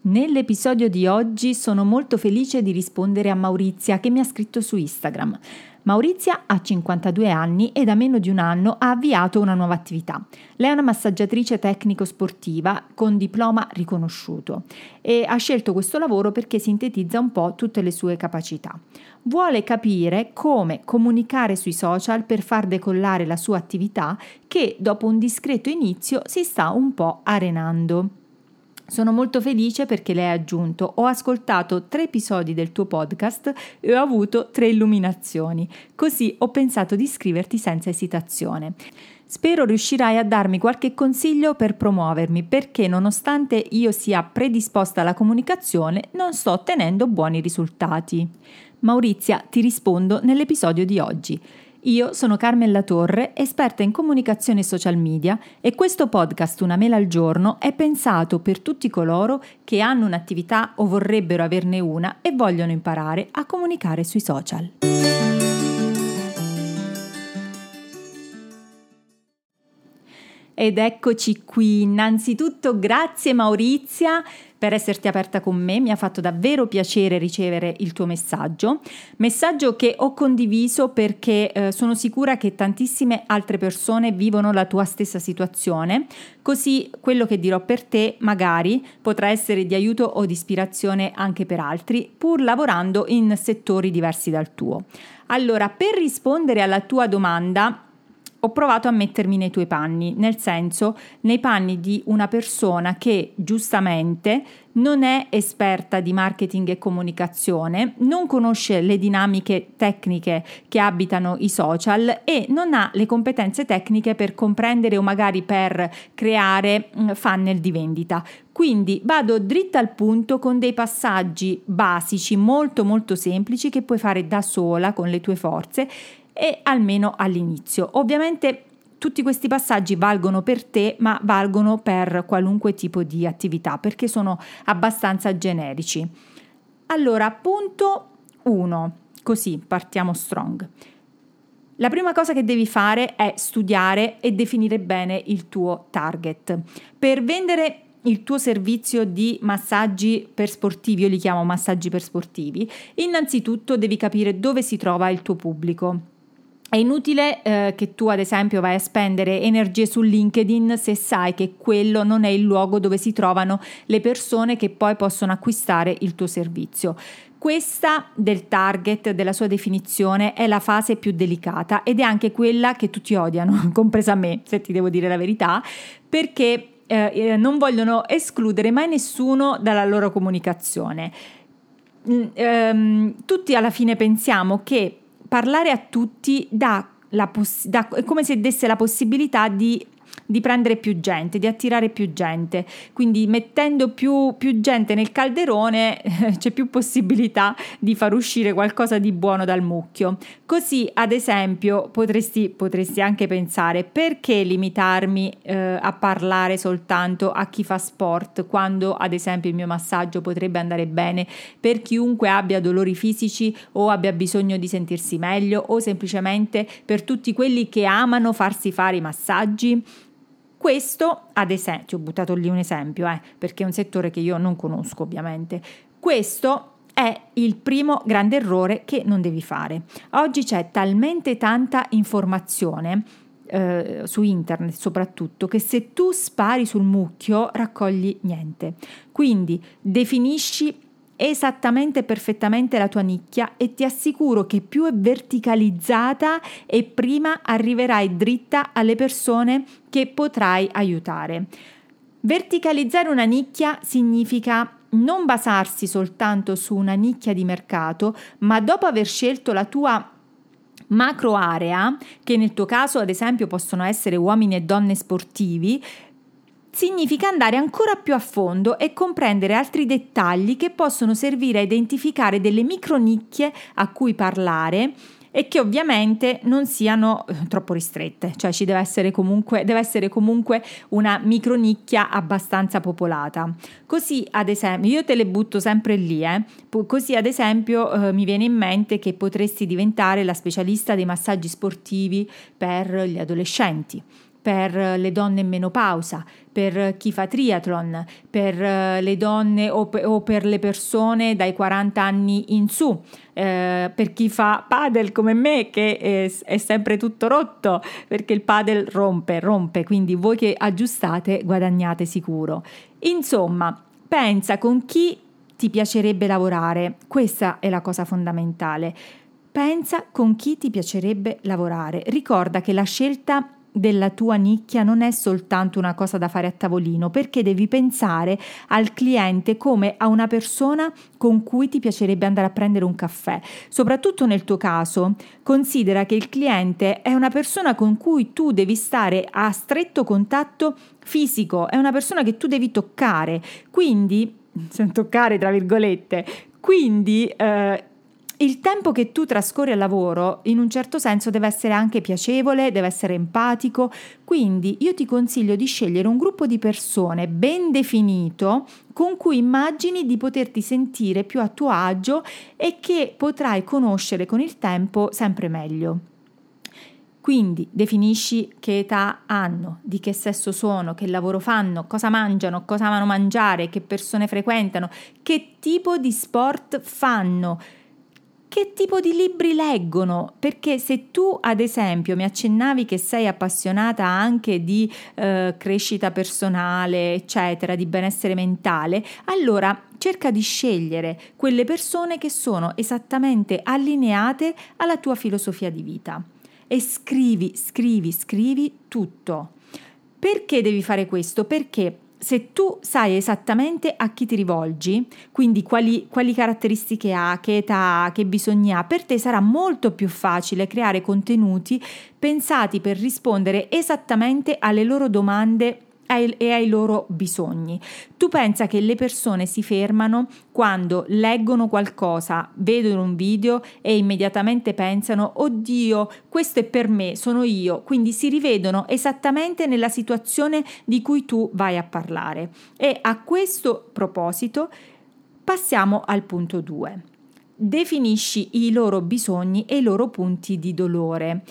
Nell'episodio di oggi sono molto felice di rispondere a Maurizia che mi ha scritto su Instagram. Maurizia ha 52 anni e da meno di un anno ha avviato una nuova attività. Lei è una massaggiatrice tecnico-sportiva con diploma riconosciuto e ha scelto questo lavoro perché sintetizza un po' tutte le sue capacità. Vuole capire come comunicare sui social per far decollare la sua attività che dopo un discreto inizio si sta un po' arenando. Sono molto felice perché lei ha aggiunto ho ascoltato tre episodi del tuo podcast e ho avuto tre illuminazioni, così ho pensato di scriverti senza esitazione. Spero riuscirai a darmi qualche consiglio per promuovermi perché nonostante io sia predisposta alla comunicazione non sto ottenendo buoni risultati. Maurizia, ti rispondo nell'episodio di oggi. Io sono Carmen Latorre, esperta in comunicazione e social media e questo podcast Una mela al giorno è pensato per tutti coloro che hanno un'attività o vorrebbero averne una e vogliono imparare a comunicare sui social. Ed eccoci qui. Innanzitutto grazie Maurizia per esserti aperta con me, mi ha fatto davvero piacere ricevere il tuo messaggio, messaggio che ho condiviso perché eh, sono sicura che tantissime altre persone vivono la tua stessa situazione, così quello che dirò per te magari potrà essere di aiuto o di ispirazione anche per altri, pur lavorando in settori diversi dal tuo. Allora, per rispondere alla tua domanda, ho provato a mettermi nei tuoi panni, nel senso nei panni di una persona che giustamente non è esperta di marketing e comunicazione, non conosce le dinamiche tecniche che abitano i social e non ha le competenze tecniche per comprendere o magari per creare mm, funnel di vendita. Quindi vado dritta al punto con dei passaggi basici molto molto semplici che puoi fare da sola con le tue forze e almeno all'inizio. Ovviamente tutti questi passaggi valgono per te, ma valgono per qualunque tipo di attività perché sono abbastanza generici. Allora, punto 1, così partiamo strong. La prima cosa che devi fare è studiare e definire bene il tuo target. Per vendere il tuo servizio di massaggi per sportivi, io li chiamo massaggi per sportivi, innanzitutto devi capire dove si trova il tuo pubblico. È inutile eh, che tu ad esempio vai a spendere energie su LinkedIn se sai che quello non è il luogo dove si trovano le persone che poi possono acquistare il tuo servizio. Questa del target, della sua definizione, è la fase più delicata ed è anche quella che tutti odiano, compresa me, se ti devo dire la verità, perché eh, eh non vogliono escludere mai nessuno dalla loro comunicazione. Mm, ehm, tutti alla fine pensiamo che parlare a tutti dà, poss- dà, è come se desse la possibilità di di prendere più gente, di attirare più gente. Quindi mettendo più, più gente nel calderone c'è più possibilità di far uscire qualcosa di buono dal mucchio. Così, ad esempio, potresti, potresti anche pensare perché limitarmi eh, a parlare soltanto a chi fa sport quando, ad esempio, il mio massaggio potrebbe andare bene per chiunque abbia dolori fisici o abbia bisogno di sentirsi meglio o semplicemente per tutti quelli che amano farsi fare i massaggi. Questo, ad esempio, ho buttato lì un esempio, eh, perché è un settore che io non conosco ovviamente. Questo è il primo grande errore che non devi fare. Oggi c'è talmente tanta informazione eh, su internet soprattutto che se tu spari sul mucchio raccogli niente. Quindi definisci esattamente e perfettamente la tua nicchia e ti assicuro che più è verticalizzata e prima arriverai dritta alle persone che potrai aiutare. Verticalizzare una nicchia significa non basarsi soltanto su una nicchia di mercato, ma dopo aver scelto la tua macro area, che nel tuo caso ad esempio possono essere uomini e donne sportivi, significa andare ancora più a fondo e comprendere altri dettagli che possono servire a identificare delle micronicchie a cui parlare e che ovviamente non siano eh, troppo ristrette, cioè ci deve essere comunque, deve essere comunque una micronicchia abbastanza popolata. Così ad esempio, io te le butto sempre lì, eh? così ad esempio eh, mi viene in mente che potresti diventare la specialista dei massaggi sportivi per gli adolescenti per le donne in menopausa, per chi fa triathlon, per eh, le donne o, o per le persone dai 40 anni in su, eh, per chi fa padel come me che è, è, sempre tutto rotto perché il padel rompe, rompe, quindi voi che aggiustate guadagnate sicuro. Insomma, pensa con chi ti piacerebbe lavorare, questa è la cosa fondamentale. Pensa con chi ti piacerebbe lavorare. Ricorda che la scelta della tua nicchia non è soltanto una cosa da fare a tavolino, perché devi pensare al cliente come a una persona con cui ti piacerebbe andare a prendere un caffè. Soprattutto nel tuo caso, considera che il cliente è una persona con cui tu devi stare a stretto contatto fisico, è una persona che tu devi toccare. Quindi, toccare tra virgolette, quindi eh, il tempo che tu trascorri al lavoro in un certo senso deve essere anche piacevole, deve essere empatico, quindi io ti consiglio di scegliere un gruppo di persone ben definito con cui immagini di poterti sentire più a tuo agio e che potrai conoscere con il tempo sempre meglio. Quindi definisci che età hanno, di che sesso sono, che lavoro fanno, cosa mangiano, cosa amano mangiare, che persone frequentano, che tipo di sport fanno che tipo di libri leggono? Perché se tu, ad esempio, mi accennavi che sei appassionata anche di eh, crescita personale, eccetera, di benessere mentale, allora cerca di scegliere quelle persone che sono esattamente allineate alla tua filosofia di vita. E scrivi, scrivi, scrivi tutto. Perché devi fare questo? Perché se tu sai esattamente a chi ti rivolgi, quindi quali, quali, caratteristiche ha, che età ha, che bisogni ha, per te sarà molto più facile creare contenuti pensati per rispondere esattamente alle loro domande e ai loro bisogni. Tu pensa che le persone si fermano quando leggono qualcosa, vedono un video e immediatamente pensano oddio, questo è per me, sono io, quindi si rivedono esattamente nella situazione di cui tu vai a parlare. E a questo proposito passiamo al punto 2. Definisci i loro bisogni e i loro punti di dolore.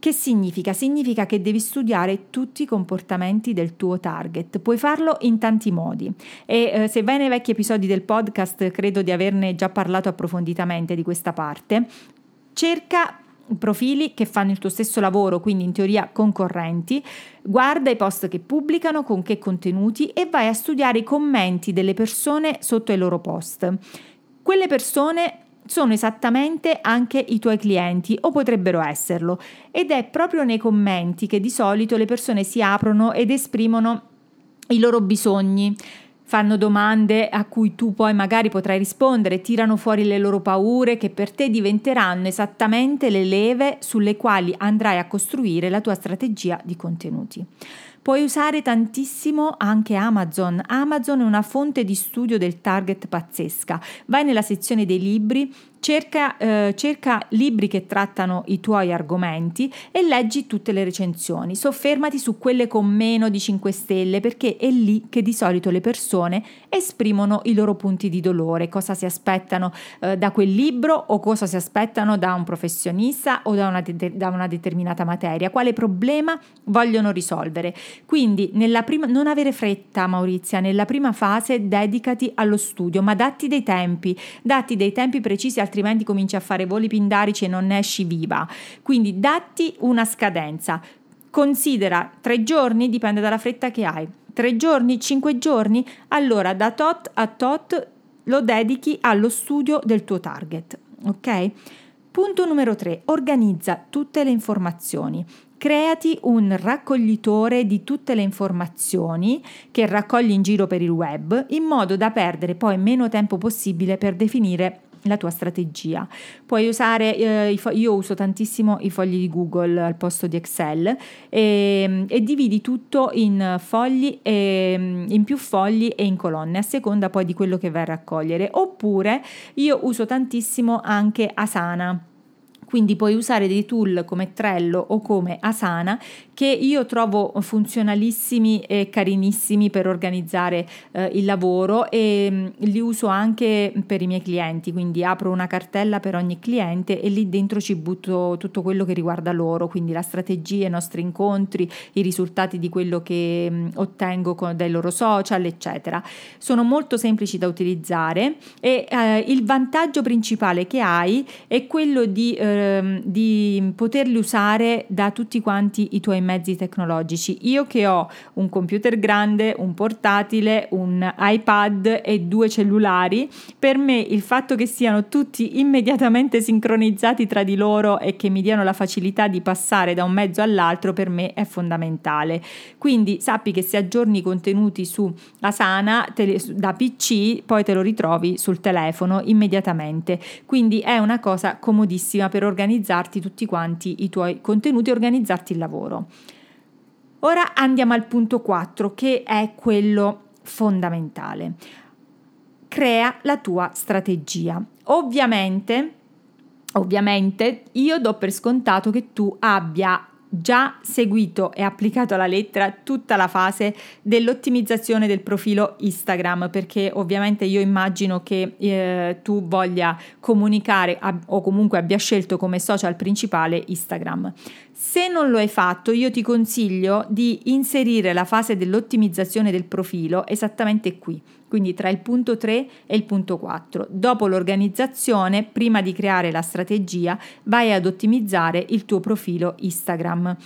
Che significa? Significa che devi studiare tutti i comportamenti del tuo target. Puoi farlo in tanti modi e eh, se vai nei vecchi episodi del podcast credo di averne già parlato approfonditamente di questa parte. Cerca profili che fanno il tuo stesso lavoro, quindi in teoria concorrenti, guarda i post che pubblicano, con che contenuti e vai a studiare i commenti delle persone sotto i loro post. Quelle persone sono esattamente anche i tuoi clienti o potrebbero esserlo ed è proprio nei commenti che di solito le persone si aprono ed esprimono i loro bisogni fanno domande a cui tu poi magari potrai rispondere, tirano fuori le loro paure che per te diventeranno esattamente le leve sulle quali andrai a costruire la tua strategia di contenuti. Puoi usare tantissimo anche Amazon. Amazon è una fonte di studio del target pazzesca. Vai nella sezione dei libri, Cerca, eh, cerca, libri che trattano i tuoi argomenti e leggi tutte le recensioni. Soffermati su quelle con meno di 5 stelle perché è lì che di solito le persone esprimono i loro punti di dolore, cosa si aspettano eh, da quel libro o cosa si aspettano da un professionista o da una, de- da una determinata materia, quale problema vogliono risolvere. Quindi prima, non avere fretta Maurizia, nella prima fase dedicati allo studio, ma datti dei tempi, datti dei tempi precisi altrimenti cominci a fare voli pindarici e non ne esci viva. Quindi datti una scadenza. Considera tre giorni, dipende dalla fretta che hai. Tre giorni, cinque giorni, allora da tot a tot lo dedichi allo studio del tuo target. Ok? Punto numero 3. Organizza tutte le informazioni. Creati un raccoglitore di tutte le informazioni che raccogli in giro per il web in modo da perdere poi meno tempo possibile per definire la tua strategia. Puoi usare, eh, fo- io uso tantissimo i fogli di Google al posto di Excel e, e dividi tutto in fogli, e, in più fogli e in colonne a seconda poi di quello che vai a raccogliere. Oppure io uso tantissimo anche Asana Quindi puoi usare dei tool come Trello o come Asana che io trovo funzionalissimi e carinissimi per organizzare eh, il lavoro e mh, mm, li uso anche per i miei clienti, quindi apro una cartella per ogni cliente e lì dentro ci butto tutto quello che riguarda loro, quindi la strategia, i nostri incontri, i risultati di quello che mh, mm, ottengo con, dai loro social, eccetera. Sono molto semplici da utilizzare e eh, il vantaggio principale che hai è quello di eh, ehm, di poterli usare da tutti quanti i tuoi mezzi tecnologici. Io che ho un computer grande, un portatile, un iPad e due cellulari, per me il fatto che siano tutti immediatamente sincronizzati tra di loro e che mi diano la facilità di passare da un mezzo all'altro per me è fondamentale. Quindi sappi che se aggiorni i contenuti su Asana te, da PC, poi te lo ritrovi sul telefono immediatamente. Quindi è una cosa comodissima per organizzarti tutti quanti i tuoi contenuti e organizzarti il lavoro. Ora andiamo al punto 4 che è quello fondamentale. Crea la tua strategia. Ovviamente, ovviamente io do per scontato che tu abbia già seguito e applicato alla lettera tutta la fase dell'ottimizzazione del profilo Instagram perché ovviamente io immagino che eh, tu voglia comunicare ab- o comunque abbia scelto come social principale Instagram. Se non lo hai fatto, io ti consiglio di inserire la fase dell'ottimizzazione del profilo esattamente qui quindi tra il punto 3 e il punto 4. Dopo l'organizzazione, prima di creare la strategia, vai ad ottimizzare il tuo profilo Instagram.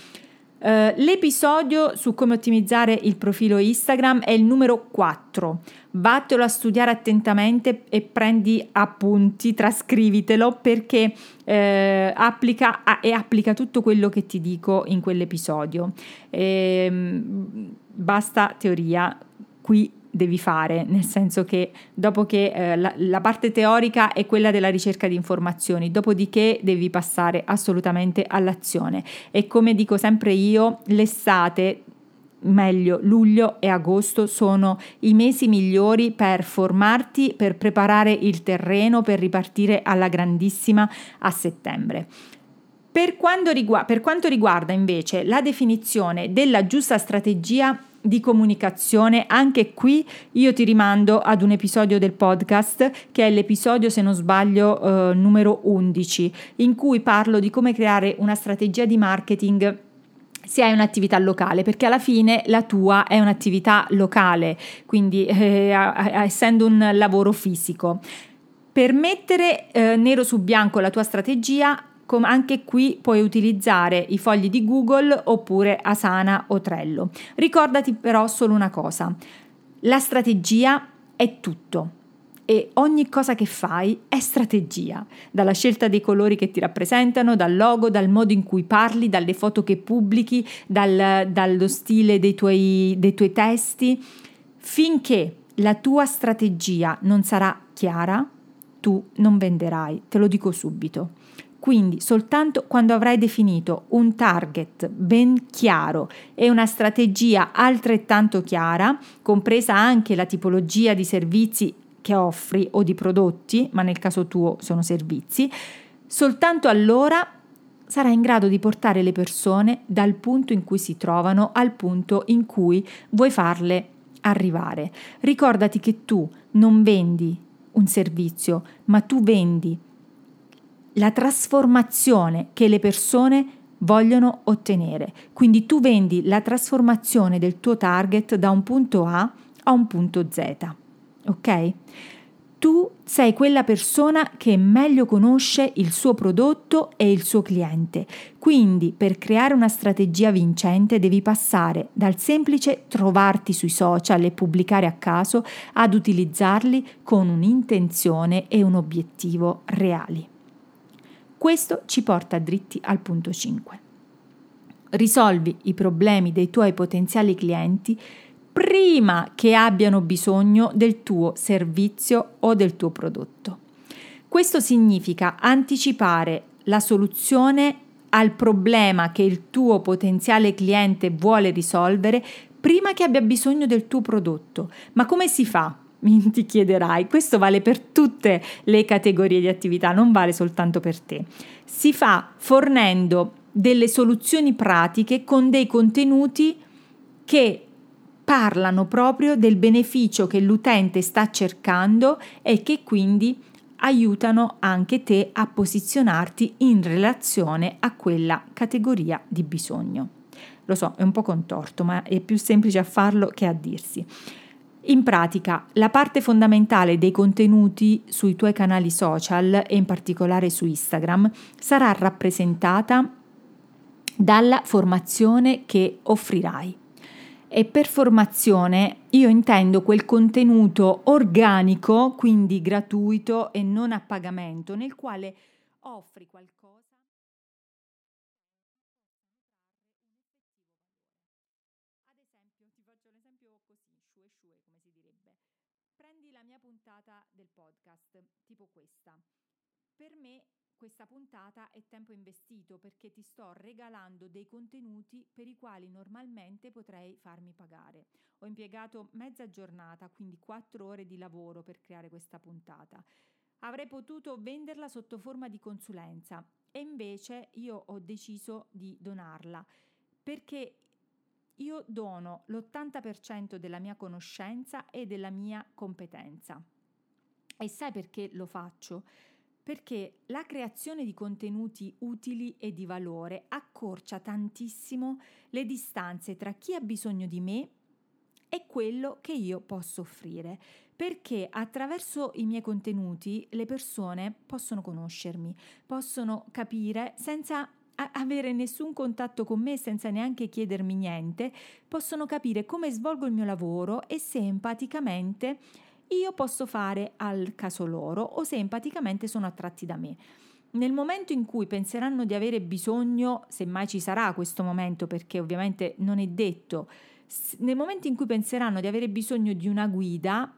Uh, l'episodio su come ottimizzare il profilo Instagram è il numero 4. Vattelo a studiare attentamente e prendi appunti, trascrivitelo perché eh, applica e applica tutto quello che ti dico in quell'episodio. E, ehm, basta teoria, qui devi fare, nel senso che dopo che eh, la, la, parte teorica è quella della ricerca di informazioni, dopodiché devi passare assolutamente all'azione. E come dico sempre io, l'estate meglio luglio e agosto sono i mesi migliori per formarti, per preparare il terreno, per ripartire alla grandissima a settembre. Per, rigu- per quanto riguarda invece la definizione della giusta strategia di comunicazione, anche qui io ti rimando ad un episodio del podcast che è l'episodio, se non sbaglio, eh, numero 11, in cui parlo di come creare una strategia di marketing se hai un'attività locale, perché alla fine la tua è un'attività locale, quindi eh, essendo un lavoro fisico. Per mettere eh, nero su bianco la tua strategia Com- anche qui puoi utilizzare i fogli di Google oppure Asana o Trello. Ricordati però solo una cosa, la strategia è tutto e ogni cosa che fai è strategia, dalla scelta dei colori che ti rappresentano, dal logo, dal modo in cui parli, dalle foto che pubblichi, dal, dallo stile dei tuoi, dei tuoi testi. Finché la tua strategia non sarà chiara, tu non venderai, te lo dico subito. Quindi soltanto quando avrai definito un target ben chiaro e una strategia altrettanto chiara, compresa anche la tipologia di servizi che offri o di prodotti, ma nel caso tuo sono servizi, soltanto allora sarai in grado di portare le persone dal punto in cui si trovano al punto in cui vuoi farle arrivare. Ricordati che tu non vendi un servizio, ma tu vendi la trasformazione che le persone vogliono ottenere. Quindi tu vendi la trasformazione del tuo target da un punto A a un punto Z. Ok? Tu sei quella persona che meglio conosce il suo prodotto e il suo cliente. Quindi per creare una strategia vincente devi passare dal semplice trovarti sui social e pubblicare a caso ad utilizzarli con un'intenzione e un obiettivo reali. Questo ci porta dritti al punto 5. Risolvi i problemi dei tuoi potenziali clienti prima che abbiano bisogno del tuo servizio o del tuo prodotto. Questo significa anticipare la soluzione al problema che il tuo potenziale cliente vuole risolvere prima che abbia bisogno del tuo prodotto. Ma come si fa? Ti chiederai. Questo vale per tutte le categorie di attività, non vale soltanto per te. Si fa fornendo delle soluzioni pratiche con dei contenuti che parlano proprio del beneficio che l'utente sta cercando e che quindi aiutano anche te a posizionarti in relazione a quella categoria di bisogno. Lo so, è un po' contorto, ma è più semplice a farlo che a dirsi. In pratica, la parte fondamentale dei contenuti sui tuoi canali social e in particolare su Instagram sarà rappresentata dalla formazione che offrirai. E per formazione io intendo quel contenuto organico, quindi gratuito e non a pagamento, nel quale offri qualcosa. Ad esempio, faccio l'esempio così, shue shue, come si direbbe. Prendi la mia puntata del podcast, tipo questa. Per me questa puntata è tempo investito perché ti sto regalando dei contenuti per i quali normalmente potrei farmi pagare. Ho impiegato mezza giornata, quindi quattro ore di lavoro per creare questa puntata. Avrei potuto venderla sotto forma di consulenza e invece io ho deciso di donarla perché io dono l'80% della mia conoscenza e della mia competenza. E sai perché lo faccio? perché la creazione di contenuti utili e di valore accorcia tantissimo le distanze tra chi ha bisogno di me e quello che io posso offrire, perché attraverso i miei contenuti le persone possono conoscermi, possono capire senza avere nessun contatto con me senza neanche chiedermi niente, possono capire come svolgo il mio lavoro e se empaticamente io posso fare al caso loro o se empaticamente sono attratti da me. Nel momento in cui penseranno di avere bisogno, se mai ci sarà questo momento, perché ovviamente non è detto, nel momento in cui penseranno di avere bisogno di una guida,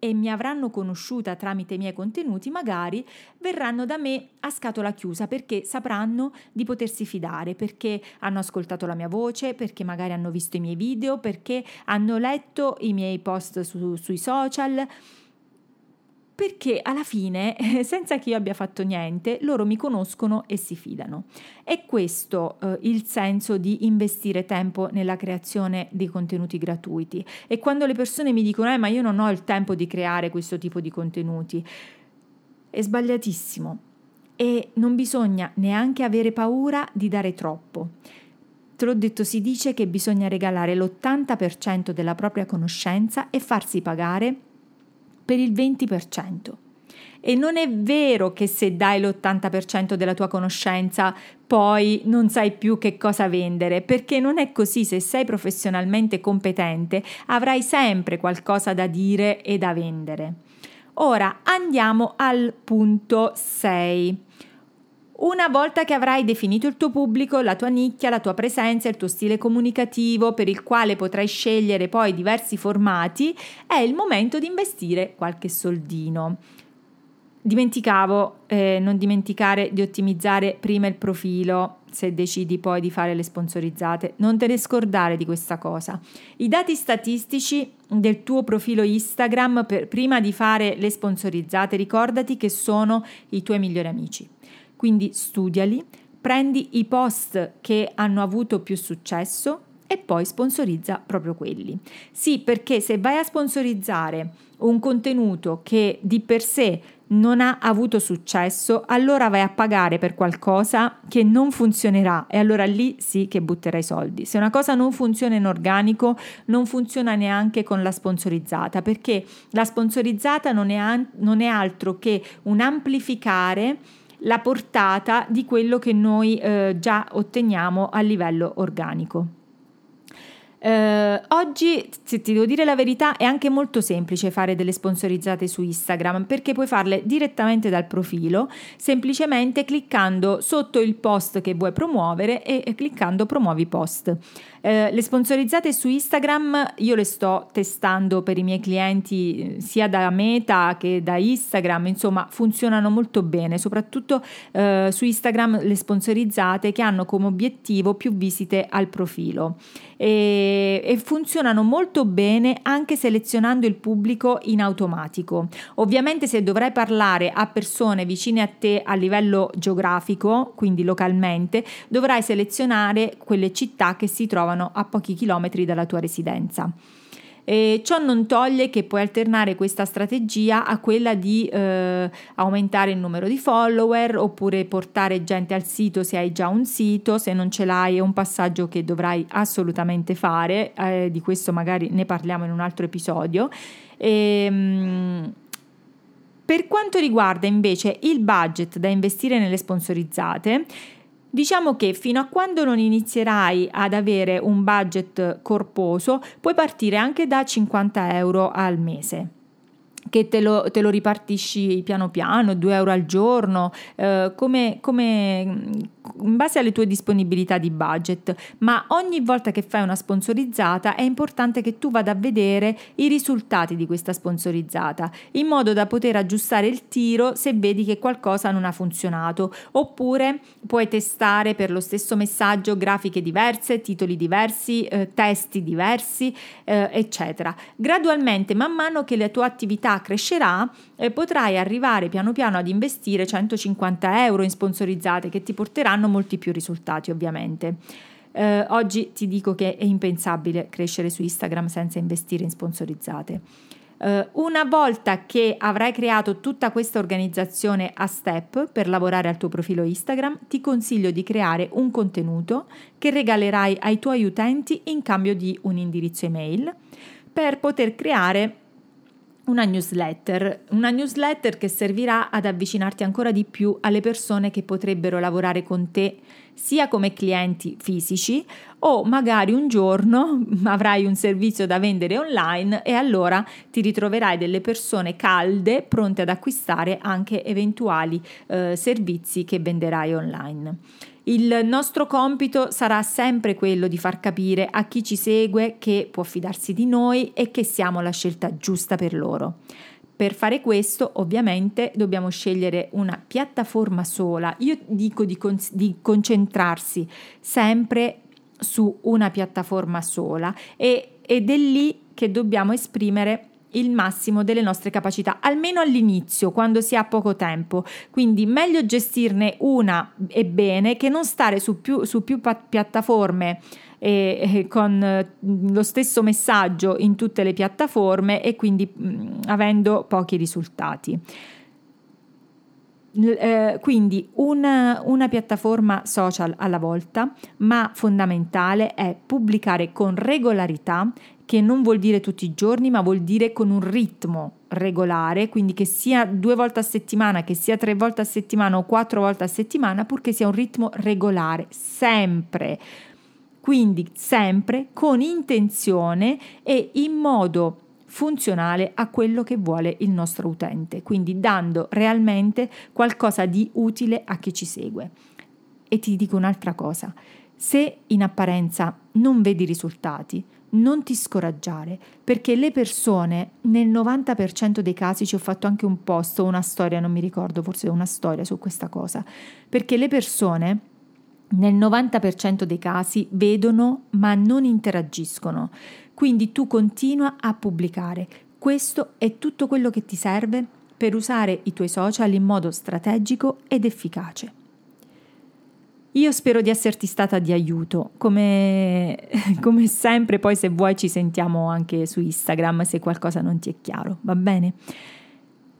e mi avranno conosciuta tramite i miei contenuti, magari verranno da me a scatola chiusa perché sapranno di potersi fidare, perché hanno ascoltato la mia voce, perché magari hanno visto i miei video, perché hanno letto i miei post su, sui social perché alla fine, senza che io abbia fatto niente, loro mi conoscono e si fidano. È questo eh, il senso di investire tempo nella creazione di contenuti gratuiti. E quando le persone mi dicono, eh, ma io non ho il tempo di creare questo tipo di contenuti, è sbagliatissimo. E non bisogna neanche avere paura di dare troppo. Te l'ho detto, si dice che bisogna regalare l'80% della propria conoscenza e farsi pagare per il 20%. E non è vero che se dai l'80% della tua conoscenza poi non sai più che cosa vendere, perché non è così, se sei professionalmente competente avrai sempre qualcosa da dire e da vendere. Ora andiamo al punto 6. Una volta che avrai definito il tuo pubblico, la tua nicchia, la tua presenza, il tuo stile comunicativo per il quale potrai scegliere poi diversi formati, è il momento di investire qualche soldino. Dimenticavo, eh, non dimenticare di ottimizzare prima il profilo se decidi poi di fare le sponsorizzate. Non te ne scordare di questa cosa. I dati statistici del tuo profilo Instagram per, prima di fare le sponsorizzate, ricordati che sono i tuoi migliori amici. Quindi studiali, prendi i post che hanno avuto più successo e poi sponsorizza proprio quelli. Sì, perché se vai a sponsorizzare un contenuto che di per sé non ha avuto successo, allora vai a pagare per qualcosa che non funzionerà e allora lì sì che butterai soldi. Se una cosa non funziona in organico, non funziona neanche con la sponsorizzata, perché la sponsorizzata non è, an- non è altro che un amplificare la portata di quello che noi eh, già otteniamo a livello organico. Uh, oggi, se ti devo dire la verità, è anche molto semplice fare delle sponsorizzate su Instagram perché puoi farle direttamente dal profilo, semplicemente cliccando sotto il post che vuoi promuovere e, cliccando promuovi post. Uh, le sponsorizzate su Instagram io le sto testando per i miei clienti eh, sia da Meta che da Instagram, insomma funzionano molto bene, soprattutto uh, su Instagram le sponsorizzate che hanno come obiettivo più visite al profilo. E e, funzionano molto bene anche selezionando il pubblico in automatico. Ovviamente se dovrai parlare a persone vicine a te a livello geografico, quindi localmente, dovrai selezionare quelle città che si trovano a pochi chilometri dalla tua residenza. E ciò non toglie che puoi alternare questa strategia a quella di eh, aumentare il numero di follower oppure portare gente al sito se hai già un sito, se non ce l'hai è un passaggio che dovrai assolutamente fare, eh, di questo magari ne parliamo in un altro episodio. E, ehm, per quanto riguarda invece il budget da investire nelle sponsorizzate, Diciamo che fino a quando non inizierai ad avere un budget corposo, puoi partire anche da 50 euro al mese che te lo, te lo, ripartisci piano piano, 2 euro al giorno, eh, come, come, in base alle tue disponibilità di budget, ma ogni volta che fai una sponsorizzata è importante che tu vada a vedere i risultati di questa sponsorizzata, in modo da poter aggiustare il tiro se vedi che qualcosa non ha funzionato, oppure puoi testare per lo stesso messaggio grafiche diverse, titoli diversi, eh, testi diversi, eh, eccetera. Gradualmente, man mano che la tua attività crescerà, eh, potrai arrivare piano piano ad investire 150 euro in sponsorizzate che ti porteranno molti più risultati ovviamente. Eh, oggi ti dico che è impensabile crescere su Instagram senza investire in sponsorizzate. Uh, una volta che avrai creato tutta questa organizzazione a step per lavorare al tuo profilo Instagram, ti consiglio di creare un contenuto che regalerai ai tuoi utenti in cambio di un indirizzo email per poter creare una newsletter, una newsletter che servirà ad avvicinarti ancora di più alle persone che potrebbero lavorare con te sia come clienti fisici o magari un giorno avrai un servizio da vendere online e allora ti ritroverai delle persone calde pronte ad acquistare anche eventuali eh, servizi che venderai online. Il nostro compito sarà sempre quello di far capire a chi ci segue che può fidarsi di noi e che siamo la scelta giusta per loro. Per fare questo ovviamente dobbiamo scegliere una piattaforma sola. Io dico di, con- di concentrarsi sempre su una piattaforma sola e, ed è lì che dobbiamo esprimere il massimo delle nostre capacità, almeno all'inizio, quando si ha poco tempo. Quindi meglio gestirne una e bene che non stare su più, su più piattaforme e, e con eh, lo stesso messaggio in tutte le piattaforme e quindi mm, avendo pochi risultati. Eh, quindi una, una, piattaforma social alla volta, ma fondamentale è pubblicare con regolarità che non vuol dire tutti i giorni, ma vuol dire con un ritmo regolare, quindi che sia due volte a settimana, che sia tre volte a settimana o quattro volte a settimana, purché sia un ritmo regolare, sempre. Quindi sempre con intenzione e in modo funzionale a quello che vuole il nostro utente, quindi dando realmente qualcosa di utile a chi ci segue. E ti dico un'altra cosa, se in apparenza non vedi risultati, non ti scoraggiare, perché le persone nel 90% dei casi ci ho fatto anche un post o una storia, non mi ricordo, forse una storia su questa cosa, perché le persone nel 90% dei casi vedono ma non interagiscono. Quindi tu continua a pubblicare. Questo è tutto quello che ti serve per usare i tuoi social in modo strategico ed efficace. Io spero di esserti stata di aiuto, come, come, sempre poi se vuoi ci sentiamo anche su Instagram se qualcosa non ti è chiaro, va bene?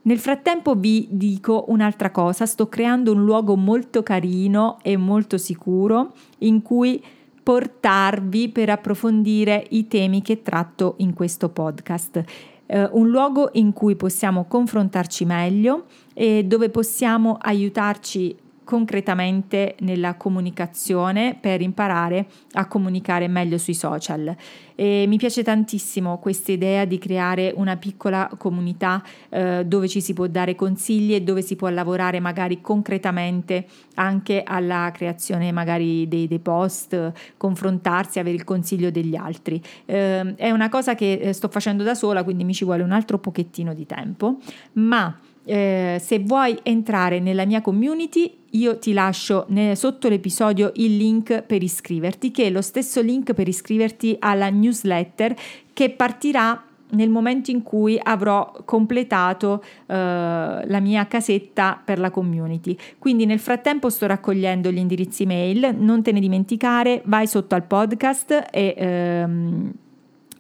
Nel frattempo vi dico un'altra cosa, sto creando un luogo molto carino e molto sicuro in cui portarvi per approfondire i temi che tratto in questo podcast. Uh, un luogo in cui possiamo confrontarci meglio e dove possiamo aiutarci concretamente nella comunicazione per imparare a comunicare meglio sui social. E mi piace tantissimo questa idea di creare una piccola comunità eh, dove ci si può dare consigli e dove si può lavorare magari concretamente anche alla creazione magari dei, dei post, confrontarsi, avere il consiglio degli altri. Eh, è una cosa che eh, sto facendo da sola, quindi mi ci vuole un altro pochettino di tempo, ma eh, se vuoi entrare nella mia community io ti lascio sotto l'episodio il link per iscriverti, che è lo stesso link per iscriverti alla newsletter che partirà nel momento in cui avrò completato uh, la mia casetta per la community. Quindi nel frattempo sto raccogliendo gli indirizzi mail, non te ne dimenticare, vai sotto al podcast e... Um,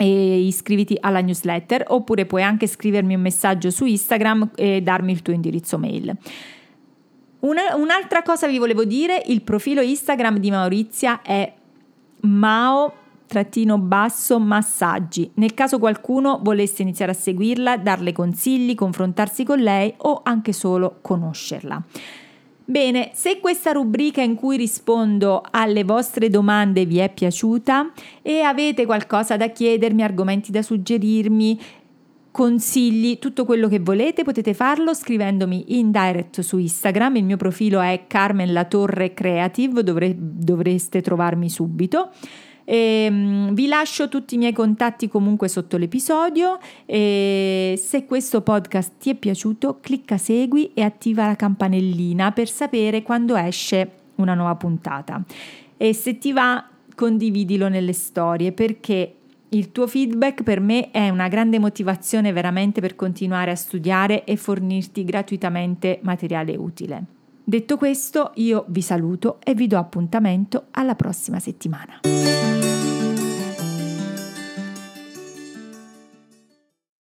e iscriviti alla newsletter oppure puoi anche scrivermi un messaggio su Instagram e darmi il tuo indirizzo mail. Una, un'altra cosa vi volevo dire, il profilo Instagram di Maurizia è mao trattino basso massaggi. Nel caso qualcuno volesse iniziare a seguirla, darle consigli, confrontarsi con lei o anche solo conoscerla. Bene, se questa rubrica in cui rispondo alle vostre domande vi è piaciuta e avete qualcosa da chiedermi, argomenti da suggerirmi, consigli, tutto quello che volete, potete farlo scrivendomi in direct su Instagram. Il mio profilo è Carmen La Torre Creative, dovre- dovreste trovarmi subito. E, um, vi lascio tutti i miei contatti comunque sotto l'episodio e se questo podcast ti è piaciuto clicca segui e attiva la campanellina per sapere quando esce una nuova puntata e se ti va condividilo nelle storie perché il tuo feedback per me è una grande motivazione veramente per continuare a studiare e fornirti gratuitamente materiale utile. Detto questo, io vi saluto e vi do appuntamento alla prossima settimana.